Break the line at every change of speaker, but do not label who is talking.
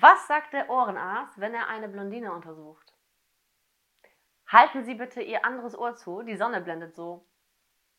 Was sagt der Ohrenarzt, wenn er eine Blondine untersucht? Halten Sie bitte Ihr anderes Ohr zu, die Sonne blendet so.